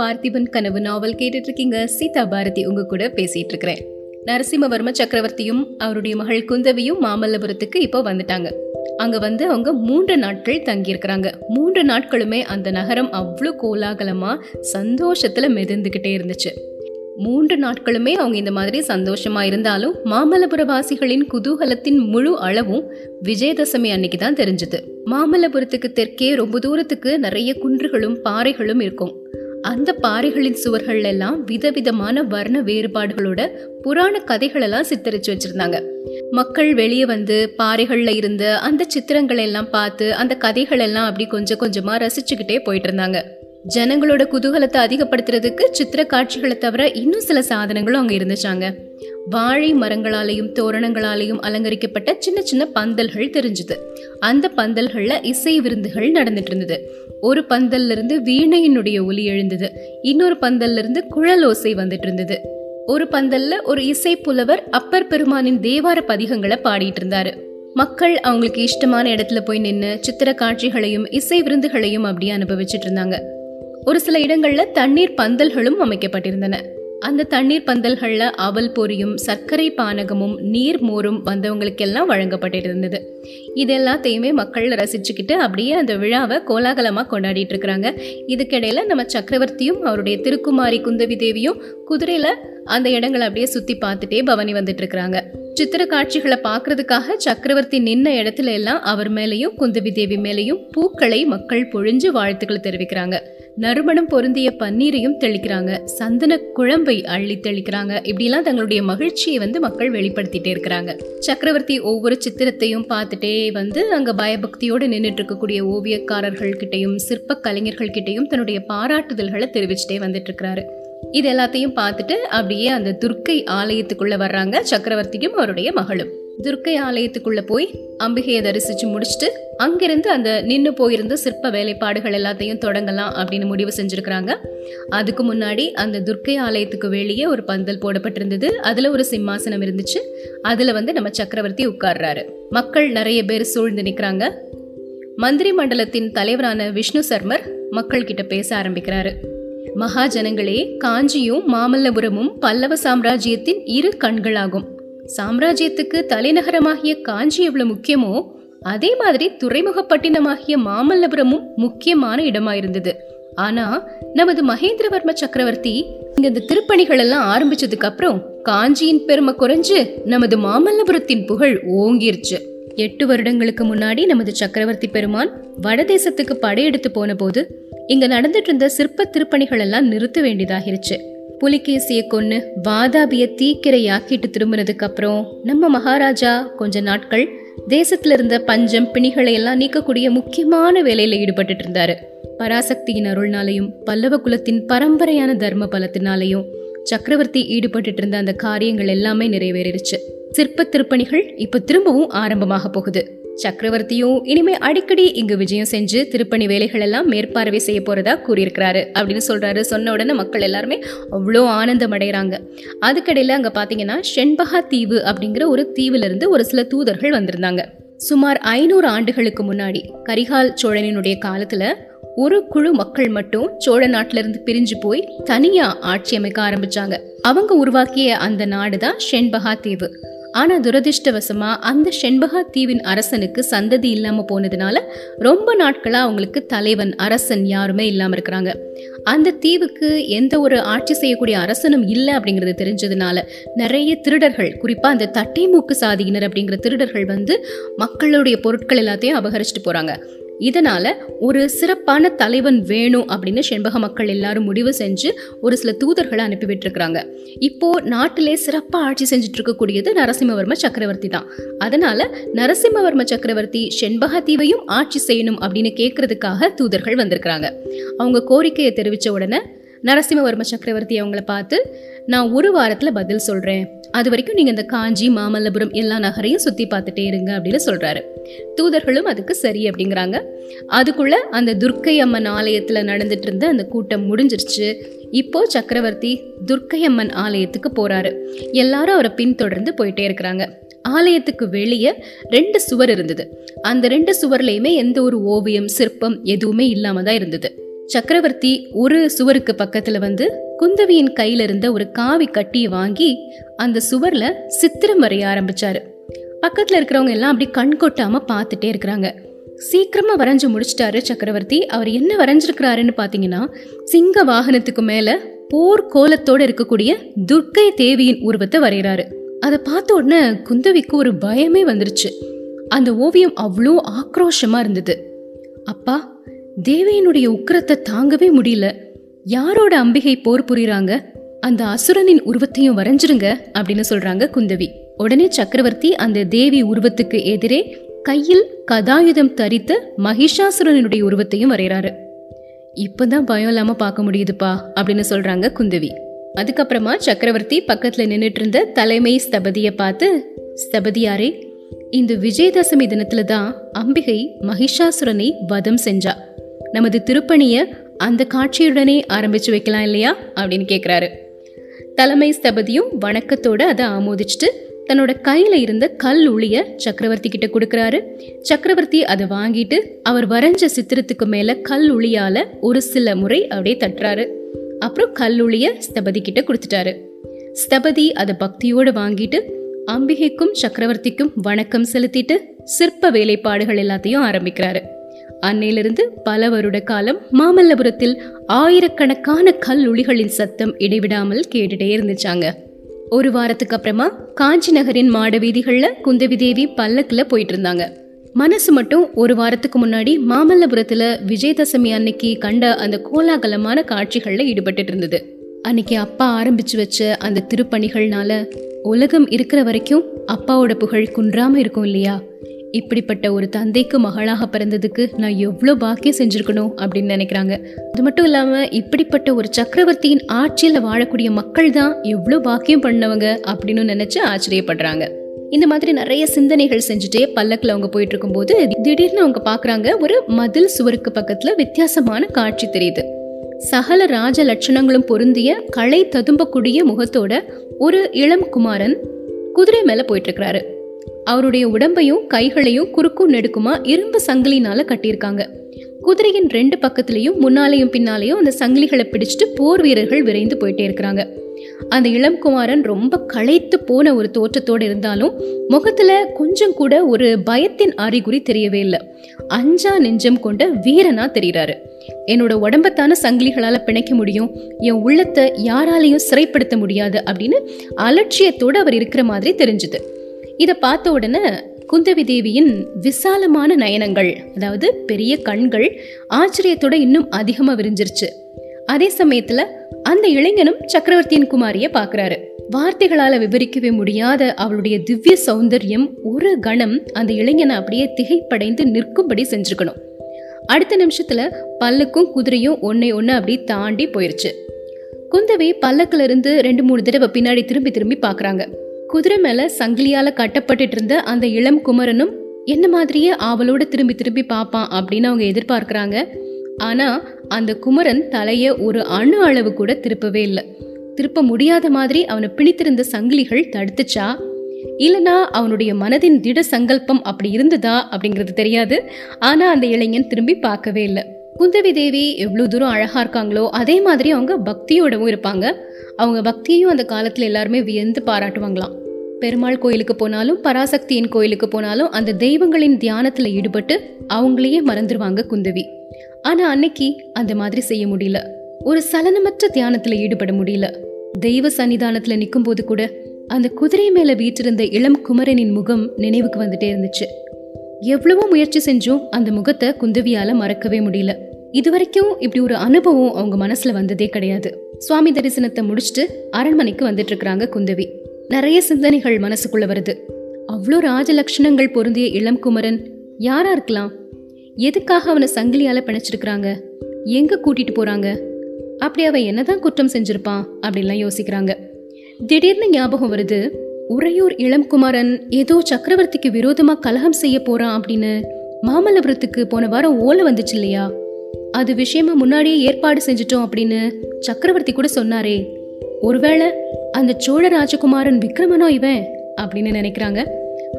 பார்த்திபன் கனவு நாவல் கேட்டுட்டு இருக்கீங்க சீதா பாரதி உங்க கூட பேசிட்டு இருக்கிறேன் நரசிம்மவர்ம சக்கரவர்த்தியும் அவருடைய மகள் குந்தவியும் மாமல்லபுரத்துக்கு இப்போ வந்துட்டாங்க. அங்க வந்து அவங்க மூன்று நாட்கள் தங்கியிருக்கிறாங்க. மூன்று நாட்களுமே அந்த நகரம் அவ்வளோ கோலாகலமா சந்தோஷத்துல மிதந்துகிட்டே இருந்துச்சு. மூன்று நாட்களுமே அவங்க இந்த மாதிரி சந்தோஷமா இருந்தாலும் மாமல்லபுரவாசிகளின் குதூகலத்தின் முழு அளவும் விஜயதசமி அன்னைக்கு தான் தெரிஞ்சது. மாமல்லபுரத்துக்கு தெற்கே ரொம்ப தூரத்துக்கு நிறைய குன்றுகளும் பாறைகளும் இருக்கும். அந்த பாறைகளின் சுவர்கள் எல்லாம் விதவிதமான வர்ண வேறுபாடுகளோட புராண கதைகளெல்லாம் சித்தரிச்சு வச்சிருந்தாங்க. மக்கள் வெளியே வந்து பாறைகள்ல இருந்த அந்த சித்திரங்களை எல்லாம் பார்த்து அந்த கதைகள் எல்லாம் அப்படி கொஞ்சம் கொஞ்சமா ரசிச்சுக்கிட்டே போயிட்டு இருந்தாங்க ஜனங்களோட குதூகலத்தை அதிகப்படுத்துறதுக்கு சித்திர காட்சிகளை தவிர இன்னும் சில சாதனங்களும் அங்க இருந்துச்சாங்க. வாழை மரங்களாலையும் தோரணங்களாலையும் அலங்கரிக்கப்பட்ட சின்ன சின்ன பந்தல்கள் தெரிஞ்சுது. அந்த பந்தல்கள்ல இசை விருந்துகள் நடந்துட்டு இருந்தது. ஒரு பந்தல்லிருந்து வீணையினுடைய ஒலி எழுந்தது. இன்னொரு பந்தல்லிருந்து குழல் ஓசை வந்துட்டு இருந்தது ஒரு பந்தல்ல ஒரு இசை புலவர் அப்பர் பெருமானின் தேவார பதிகங்களை பாடிட்டு இருந்தாரு மக்கள் அவங்களுக்கு இஷ்டமான இடத்துல போய் நின்று சித்திர காட்சிகளையும் இசை விருந்துகளையும் அப்படியே அனுபவிச்சுட்டு இருந்தாங்க ஒரு சில இடங்கள்ல தண்ணீர் பந்தல்களும் அமைக்கப்பட்டிருந்தன. அந்த தண்ணீர் பந்தல்களில் அவல் பொரியும் சர்க்கரை பானகமும் நீர் மோரும் வந்தவங்களுக்கெல்லாம் வழங்கப்பட்டிருந்தது. இது எல்லாத்தையுமே மக்கள் ரசிச்சுக்கிட்டு அப்படியே அந்த விழாவை கோலாகலமாக கொண்டாடிட்டு இருக்கிறாங்க. இதுக்கிடையில் நம்ம சக்கரவர்த்தியும் அவருடைய திருக்குமாரி குந்தவி தேவியும் குதிரையில் அந்த இடங்களை அப்படியே சுற்றி பார்த்துட்டே பவனி வந்துட்டு இருக்கிறாங்க. சித்திர காட்சிகளை பார்க்கறதுக்காக சக்கரவர்த்தி நின்ன இடத்துல எல்லாம் அவர் மேலேயும் குந்தவி தேவி மேலேயும் பூக்களை மக்கள் பொழிஞ்சு வாழ்த்துக்கள் தெரிவிக்கிறாங்க. நறுமணம் பொருந்திய பன்னீரையும் தெளிக்கிறாங்க. சந்தன குழம்பை அள்ளி தெளிக்கிறாங்க. இப்படிலாம் தங்களுடைய மகிழ்ச்சியை வந்து மக்கள் வெளிப்படுத்திட்டே இருக்கிறாங்க. சக்கரவர்த்தி ஒவ்வொரு சித்திரத்தையும் பார்த்துட்டே வந்து அங்க பயபக்தியோடு நின்றுட்டு இருக்கக்கூடிய ஓவியக்காரர்கள் கிட்டையும் சிற்ப கலைஞர்கள் கிட்டையும் தன்னுடைய பாராட்டுதல்களை தெரிவிச்சுட்டே வந்துட்டு இருக்கிறாரு இது எல்லாத்தையும் பார்த்துட்டு அப்படியே அந்த துர்க்கை ஆலயத்துக்குள்ள வர்றாங்க சக்கரவர்த்தியும் அவருடைய மகளும். துர்க்கை ஆலயத்துக்குள்ள போய் அம்பிகையை தரிசிச்சு முடிச்சுட்டு அங்கிருந்து அந்த நின்று போயிருந்த சிற்ப வேலைப்பாடுகள் எல்லாத்தையும் தொடங்கலாம் அப்படின்னு முடிவு செஞ்சிருக்கிறாங்க. அதுக்கு முன்னாடி அந்த துர்க்கை ஆலயத்துக்கு வெளியே ஒரு பந்தல் போடப்பட்டிருந்தது. அதுல ஒரு சிம்மாசனம் இருந்துச்சு. அதுல வந்து நம்ம சக்கரவர்த்தி உட்கார்றாரு. மக்கள் நிறைய பேர் சூழ்ந்து நிற்கிறாங்க மந்திரி மண்டலத்தின் தலைவரான விஷ்ணு சர்மர் மக்கள் கிட்ட பேச ஆரம்பிக்கிறாரு. மகாஜனங்களே காஞ்சியும் மாமல்லபுரமும் பல்லவ சாம்ராஜ்யத்தின் இரு கண்களாகும். சாம்ராஜ்யத்துக்கு தலைநகரமாகிய காஞ்சி எவ்வளவு முக்கியமோ அதே மாதிரி துறைமுகப்பட்டினமாகிய மாமல்லபுரமும் முக்கியமான இடமா இருந்தது ஆனா நமது மகேந்திரவர்ம சக்கரவர்த்தி இங்க இந்த திருப்பணிகள் எல்லாம் ஆரம்பிச்சதுக்கு அப்புறம் காஞ்சியின் பெருமை குறைஞ்சு நமது மாமல்லபுரத்தின் புகழ் ஓங்கிருச்சு. எட்டு வருடங்களுக்கு முன்னாடி நமது சக்கரவர்த்தி பெருமான் வடதேசத்துக்கு படையெடுத்து போன போது இங்க நடந்துட்டு இருந்த சிற்ப திருப்பணிகள் எல்லாம் நிறுத்த வேண்டியதாகிருச்சு. புலிகேசியை கொன்று வாதாபிய தீக்கிரையாக்கிட்டு திரும்பினதுக்கு அப்புறம் நம்ம மகாராஜா கொஞ்ச நாட்கள் தேசத்துல இருந்த பஞ்சம் பிணிகளை எல்லாம் நீக்கக்கூடிய முக்கியமான வேலையில ஈடுபட்டுட்டு இருந்தாரு. பராசக்தியின் அருள்னாலையும் பல்லவ குலத்தின் பரம்பரையான தர்ம பலத்தினாலையும் சக்கரவர்த்தி ஈடுபட்டு இருந்த அந்த காரியங்கள் எல்லாமே நிறைவேறிடுச்சு. சிற்ப திருப்பணிகள் இப்ப திரும்பவும் ஆரம்பமாக போகுது. சக்கரவர்த்தியும் இனிமே அடிக்கடி இங்கு விஜயம் செஞ்சு திருப்பணி வேலைகள் எல்லாம் மேற்பார்வை செய்ய போறதா கூறியிருக்கிறாரு அப்படின்னு சொல்றாரு. சொன்ன உடனே மக்கள் எல்லாருமே அவ்வளோ ஆனந்தம் அடைகிறாங்க. அதுக்கடையில அங்க பாத்தீங்கன்னா ஷென்பகா தீவு அப்படிங்கிற ஒரு தீவுல இருந்து ஒரு சில தூதர்கள் வந்திருந்தாங்க. சுமார் ஐநூறு ஆண்டுகளுக்கு முன்னாடி கரிகால் சோழனினுடைய காலத்துல ஒரு குழு மக்கள் மட்டும் சோழ நாட்டில இருந்து பிரிஞ்சு போய் தனியா ஆட்சி அமைக்க ஆரம்பிச்சாங்க. அவங்க உருவாக்கிய அந்த நாடு தான் ஷென்பகா தீவு. ஆனால் துரதிருஷ்டவசமாக அந்த செண்பகா தீவின் அரசனுக்கு சந்ததி இல்லாமல் போனதுனால ரொம்ப நாட்களாக அவங்களுக்கு தலைவன் அரசன் யாருமே இல்லாமல் இருக்கிறாங்க. அந்த தீவுக்கு எந்த ஒரு ஆட்சி செய்யக்கூடிய அரசனும் இல்லை அப்படிங்கிறது தெரிஞ்சதுனால நிறைய திருடர்கள் குறிப்பாக அந்த தட்டை மூக்கு சாதியினர் அப்படிங்கிற திருடர்கள் வந்து மக்களுடைய பொருட்கள் எல்லாத்தையும் அபகரிச்சுட்டு போகிறாங்க இதனால ஒரு சிறப்பான தலைவன் வேணும் அப்படின்னு செண்பக மக்கள் எல்லாரும் முடிவு செஞ்சு ஒரு சில தூதர்களை அனுப்பிவிட்டிருக்கிறாங்க இப்போ நாட்டிலே சிறப்பாக ஆட்சி செஞ்சுட்டு இருக்கக்கூடியது நரசிம்மவர்ம சக்கரவர்த்தி தான். அதனால நரசிம்மவர்ம சக்கரவர்த்தி செண்பக தீவையும் ஆட்சி செய்யணும் அப்படின்னு கேட்கறதுக்காக தூதர்கள் வந்திருக்கிறாங்க. அவங்க கோரிக்கையை தெரிவித்த உடனே நரசிம்மவர்ம சக்கரவர்த்தி அவங்கள பார்த்து நான் ஒரு வாரத்தில் பதில் சொல்கிறேன் அது வரைக்கும் நீங்கள் இந்த காஞ்சி மாமல்லபுரம் எல்லா நகரையும் சுற்றி பார்த்துட்டே இருங்க அப்படின்னு சொல்கிறாரு தூதர்களும் அதுக்கு சரி அப்படிங்கிறாங்க. அதுக்குள்ளே அந்த துர்க்கை அம்மன் ஆலயத்தில் நடந்துட்டு இருந்த அந்த கூட்டம் முடிஞ்சிருச்சு. இப்போ சக்கரவர்த்தி துர்க்கை அம்மன் ஆலயத்துக்கு போகிறாரு எல்லாரும் அவரை பின்தொடர்ந்து போயிட்டே இருக்கிறாங்க. ஆலயத்துக்கு வெளியே ரெண்டு சுவர் இருந்தது. அந்த ரெண்டு சுவர்லேயுமே எந்த ஒரு ஓவியம் சிற்பம் எதுவுமே இல்லாமல் தான் இருந்தது. சக்கரவர்த்தி ஒரு சுவருக்கு பக்கத்துல வந்து குந்தவியின் கையில இருந்த ஒரு காவி கட்டியை வாங்கி அந்த சுவர்ல சித்திரம் வரைய ஆரம்பிச்சாரு. பக்கத்துல இருக்கிறவங்க எல்லாம் அப்படி கண் கொட்டாம பார்த்துட்டே இருக்கிறாங்க. சீக்கிரமா வரைஞ்சு முடிச்சிட்டாரு சக்கரவர்த்தி. அவர் என்ன வரைஞ்சிருக்கிறாருன்னு பாத்தீங்கன்னா சிங்க வாகனத்துக்கு மேல போர் கோலத்தோட இருக்கக்கூடிய துர்க்கை தேவியின் உருவத்தை வரைகிறாரு. அதை பார்த்த உடனே குந்தவிக்கு ஒரு பயமே வந்துருச்சு. அந்த ஓவியம் அவ்வளோ ஆக்ரோஷமா இருந்தது. அப்பா தேவியினுடைய உக்கிரத்தை தாங்கவே முடியல. யாரோட அம்பிகை போர் புரியுறாங்க அந்த அசுரனின் உருவத்தையும் வரைஞ்சிருங்க அப்படின்னு சொல்றாங்க குந்தவி. உடனே சக்கரவர்த்தி அந்த தேவி உருவத்துக்கு எதிரே கையில் கதாயுதம் தரித்து மகிஷாசுரனுடைய உருவத்தையும் வரைகிறாரு. இப்பதான் பயம் இல்லாம பார்க்க முடியுதுப்பா அப்படின்னு சொல்றாங்க குந்தவி. அதுக்கப்புறமா சக்கரவர்த்தி பக்கத்துல நின்றுட்டு இருந்த தலைமை ஸ்தபதியை பார்த்து ஸ்தபதியாரே இந்த விஜயதசமி தினத்துல தான் அம்பிகை மகிஷாசுரனை வதம் செஞ்சா. நமது திருப்பணிய அந்த காட்சியுடனே ஆரம்பிச்சு வைக்கலாம் இல்லையா? அப்படின்னு கேட்குறாரு தலைமை ஸ்தபதியும் வணக்கத்தோட அதை ஆமோதிச்சுட்டு தன்னோட கையில இருந்த கல் உளிய சக்கரவர்த்தி கிட்ட கொடுக்குறாரு. சக்கரவர்த்தி அதை வாங்கிட்டு அவர் வரைஞ்ச சித்திரத்துக்கு மேல கல் உளியால ஒரு சில முறை அப்படியே தட்டுறாரு. அப்புறம் கல் உளிய ஸ்தபதி கிட்ட கொடுத்துட்டாரு. ஸ்தபதி அதை பக்தியோடு வாங்கிட்டு அம்பிகைக்கும் சக்கரவர்த்திக்கும் வணக்கம் செலுத்திட்டு சிற்ப வேலைப்பாடுகள் எல்லாத்தையும் ஆரம்பிக்கிறாரு. அன்னையிலிருந்து பல வருட காலம் மாமல்லபுரத்தில் ஆயிரக்கணக்கான கல் உளிகளின் சத்தம் இடைவிடாமல் கேட்டுட்டே இருந்துச்சாங்க. ஒரு வாரத்துக்கு அப்புறமா காஞ்சி நகரின் மாட வீதிகளில் குந்தவி தேவி பல்லக்கில் போயிட்டு இருந்தாங்க மனசு மட்டும் ஒரு வாரத்துக்கு முன்னாடி மாமல்லபுரத்தில் விஜயதசமி அன்னைக்கு கண்ட அந்த கோலாகலமான காட்சிகளில் ஈடுபட்டு இருந்தது. அன்னைக்கு அப்பா ஆரம்பிச்சு வச்ச அந்த திருப்பணிகள்னால உலகம் இருக்கிற வரைக்கும் அப்பாவோட புகழ் குன்றாம இருக்கும் இல்லையா? இப்படிப்பட்ட ஒரு தந்தைக்கு மகளாக பிறந்ததுக்கு நான் எவ்வளோ பாக்கியம் செஞ்சுருக்கணும் அப்படின்னு நினைக்கிறாங்க. அது மட்டும் இல்லாமல் இப்படிப்பட்ட ஒரு சக்கரவர்த்தியின் ஆட்சியில் வாழக்கூடிய மக்கள் தான் எவ்வளோ பாக்கியம் பண்ணவங்க அப்படின்னு நினைச்சு ஆச்சரியப்படுறாங்க. இந்த மாதிரி நிறைய சிந்தனைகள் செஞ்சுட்டே பல்லக்கில் அவங்க போயிட்டு இருக்கும்போது திடீர்னு அவங்க பார்க்குறாங்க ஒரு மதில் சுவருக்கு பக்கத்தில் வித்தியாசமான காட்சி தெரியுது. சகல ராஜ லட்சணங்களும் பொருந்திய களை ததும்பக்கூடிய முகத்தோட ஒரு இளம் குமாரன் குதிரை மேல போயிட்டு இருக்கிறாரு அவருடைய உடம்பையும் கைகளையும் குறுக்கும் நெடுக்குமா இரும்பு சங்கிலினால கட்டியிருக்காங்க. குதிரையின் ரெண்டு பக்கத்திலையும் முன்னாலையும் பின்னாலையும் அந்த சங்கிலிகளை பிடிச்சிட்டு போர் வீரர்கள் விரைந்து போயிட்டே இருக்கிறாங்க. அந்த இளம் குமாரன் ரொம்ப களைத்து போன ஒரு தோற்றத்தோடு இருந்தாலும் முகத்துல கொஞ்சம் கூட ஒரு பயத்தின் அறிகுறி தெரியவே இல்லை. அஞ்சா நெஞ்சம் கொண்ட வீரனா தெரிகிறாரு என்னோட உடம்பத்தான சங்கிலிகளால பிணைக்க முடியும் என் உள்ளத்தை யாராலையும் சிறைப்படுத்த முடியாது அப்படின்னு அலட்சியத்தோடு அவர் இருக்கிற மாதிரி தெரிஞ்சுது. இதை பார்த்த உடனே குந்தவி தேவியின் விசாலமான நயனங்கள் அதாவது பெரிய கண்கள் ஆச்சரியத்தோட இன்னும் அதிகமாக விரிஞ்சிருச்சு. அதே சமயத்தில் அந்த இளைஞனும் சக்கரவர்த்தியின் குமாரியை பார்க்குறாரு. வார்த்தைகளால் விவரிக்கவே முடியாத அவளுடைய திவ்ய சௌந்தர்யம் ஒரு கணம் அந்த இளைஞனை அப்படியே திகைப்படைந்து நிற்கும்படி செஞ்சுருக்கணும் அடுத்த நிமிஷத்தில் பல்லுக்கும் குதிரையும் ஒன்னை ஒன்று அப்படியே தாண்டி போயிருச்சு. குந்தவி பல்லக்கில் இருந்து ரெண்டு மூணு தடவை பின்னாடி திரும்பி திரும்பி பார்க்குறாங்க. குதிரை மேலே சங்கிலியால் கட்டப்பட்டுட்டு இருந்த அந்த இளம் குமரனும் என்ன மாதிரியே ஆவலோடு திரும்பி திரும்பி பார்ப்பான் அப்படின்னு அவங்க எதிர்பார்க்குறாங்க. ஆனா அந்த குமரன் தலைய ஒரு அணு அளவு கூட திருப்பவே இல்லை. திருப்ப முடியாத மாதிரி அவனை பிணித்திருந்த சங்கிலிகள் தடுத்துச்சா? இல்லனா அவனுடைய மனதின் திட சங்கல்பம் அப்படி இருந்ததா அப்படிங்கிறது தெரியாது. ஆனா அந்த இளைஞன் திரும்பி பார்க்கவே இல்லை. குந்தவி தேவி எவ்வளோ தூரம் அழகா இருக்காங்களோ அதே மாதிரி அவங்க பக்தியோடவும் இருப்பாங்க. அவங்க பக்தியையும் அந்த காலத்துல எல்லாருமே வியந்து பாராட்டுவாங்களாம். பெருமாள் கோயிலுக்கு போனாலும் பராசக்தியின் கோயிலுக்கு போனாலும் அந்த தெய்வங்களின் தியானத்துல ஈடுபட்டு அவங்களையே மறந்துடுவாங்க குந்தவி. ஆனா அன்னைக்கு அந்த மாதிரி செய்ய முடியல. ஒரு சலனமற்ற தியானத்துல ஈடுபட முடியல. தெய்வ சன்னிதானத்துல நிற்கும் போது கூட அந்த குதிரை மேல வீற்றிருந்த இளம் குமரனின் முகம் நினைவுக்கு வந்துட்டே இருந்துச்சு. எவ்வளவோ முயற்சி செஞ்சும் அந்த முகத்தை குந்தவியால மறக்கவே முடியல. இதுவரைக்கும் இப்படி ஒரு அனுபவம் அவங்க மனசுல வந்ததே கிடையாது. சுவாமி தரிசனத்தை முடிச்சுட்டு அரண்மனைக்கு வந்துட்டு இருக்கிறாங்க குந்தவி. நிறைய சிந்தனைகள் மனசுக்குள்ள வருது. அவ்வளோ ராஜலட்சணங்கள் பொருந்திய இளம் குமரன் யாரா இருக்கலாம்? எதுக்காக அவனை சங்கிலியால பிணைச்சிருக்கிறாங்க? எங்க கூட்டிட்டு போறாங்க? அப்படி அவன் என்னதான் குற்றம் செஞ்சிருப்பான்? அப்படின்லாம் யோசிக்கிறாங்க. திடீர்னு ஞாபகம் வருது உறையூர் இளம்குமாரன் ஏதோ சக்கரவர்த்திக்கு விரோதமா கலகம் செய்ய போறான் அப்படின்னு மாமல்லபுரத்துக்கு போன வாரம் ஓலை வந்துச்சு இல்லையா? அது விஷயமா முன்னாடியே ஏற்பாடு செஞ்சிட்டோம் அப்படின்னு சக்கரவர்த்தி கூட சொன்னாரே. ஒருவேளை அந்த சோழ ராஜகுமாரன் விக்ரமனோ இவன்? அப்படின்னு நினைக்கிறாங்க.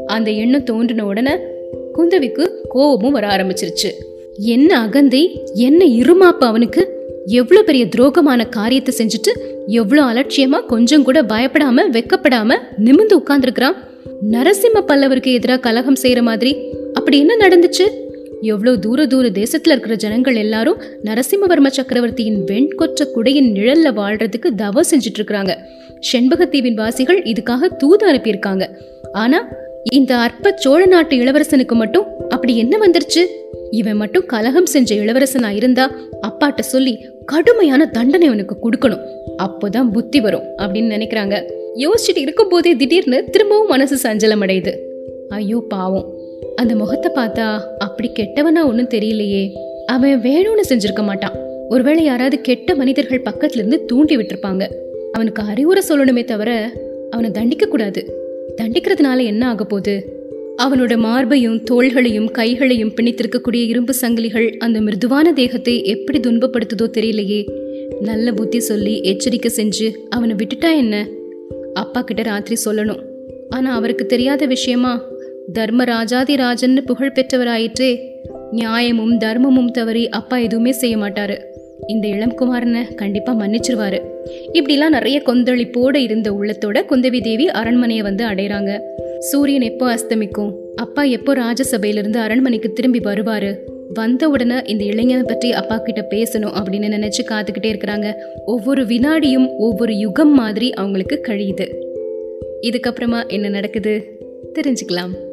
அந்த எண்ணம் தோன்றின உடனே குந்தவிக்கு கோபமும் வர ஆரம்பிச்சிருச்சு. என்ன அகந்தை என்ன இருமாப்பு அவனுக்கு? எவ்வளோ பெரிய துரோகமான காரியத்தை செஞ்சுட்டு எவ்வளோ அலட்சியமா கொஞ்சம் கூட பயப்படாம வெக்கப்படாம நிமிந்து உட்கார்ந்துருக்கிறான். நரசிம்ம பல்லவருக்கு எதிராக கலகம் செய்யற மாதிரி. அப்படி என்ன நடந்துச்சு? எவ்வளோ தூர தூர தேசத்துல இருக்கிற ஜனங்கள் எல்லாரும் நரசிம்மவர்ம சக்கரவர்த்தியின் வெண்கொற்ற குடையின் நிழல்ல வாழ்றதுக்கு தவம் செஞ்சுட்டு இருக்கிறாங்க செண்பகத்தீவின் வாசிகள் இதுக்காக தூது அனுப்பியிருக்காங்க. ஆனா இந்த அற்ப சோழ நாட்டு இளவரசனுக்கு மட்டும் அப்படி என்ன வந்துருச்சு? இவன் மட்டும் கலகம் செஞ்ச இளவரசனா இருந்தா அப்பாட்ட சொல்லி கடுமையான தண்டனை அவனுக்கு கொடுக்கணும். அப்போதான் புத்தி வரும் அப்படின்னு நினைக்கிறாங்க. யோசிச்சுட்டு இருக்கும் போதே திடீர்னு திரும்பவும் மனசு சஞ்சலம் அடையுது ஐயோ பாவம். அந்த முகத்தை பார்த்தா அப்படி கெட்டவனா ஒன்றும் தெரியலையே. அவன் வேணும்னு செஞ்சிருக்க மாட்டான். ஒருவேளை யாராவது கெட்ட மனிதர்கள் பக்கத்துல இருந்து தூண்டி விட்டுருப்பாங்க. அவனுக்கு அறிவுரை சொல்லணுமே தவிர அவனை தண்டிக்க கூடாது. தண்டிக்கிறதுனால என்ன ஆக போகுது? அவனோட மார்பையும் தோள்களையும் கைகளையும் பிணித்திருக்கக்கூடிய இரும்பு சங்கிலிகள் அந்த மிருதுவான தேகத்தை எப்படி துன்பப்படுத்துதோ தெரியலையே. நல்ல புத்தி சொல்லி எச்சரிக்கை செஞ்சு அவனை விட்டுட்டா என்ன? அப்பா கிட்ட ராத்திரி சொல்லணும். ஆனா அவருக்கு தெரியாத விஷயமா? தர்மராஜாதி ராஜன்னு புகழ் பெற்றவராயிற்றே. நியாயமும் தர்மமும் தவறி அப்பா எதுவுமே செய்ய மாட்டாரு. இந்த இளம்குமாரனை கண்டிப்பா மன்னிச்சிருவாரு. இப்படிலாம் நிறைய கொந்தளிப்போட இருந்த உள்ளத்தோட குந்தவி தேவி அரண்மனையை வந்து அடையிறாங்க சூரியன் எப்போ அஸ்தமிக்கும்? அப்பா எப்போ ராஜசபையிலிருந்து அரண்மனைக்கு திரும்பி வருவாரு? வந்த உடனே இந்த இளைஞனை பற்றி அப்பா கிட்ட பேசணும் அப்படின்னு நினைச்சு காத்துக்கிட்டே இருக்கிறாங்க. ஒவ்வொரு வினாடியும் ஒவ்வொரு யுகம் மாதிரி அவங்களுக்கு கழியுது. இதுக்கப்புறமா என்ன நடக்குது? தெரிஞ்சுக்கலாம்.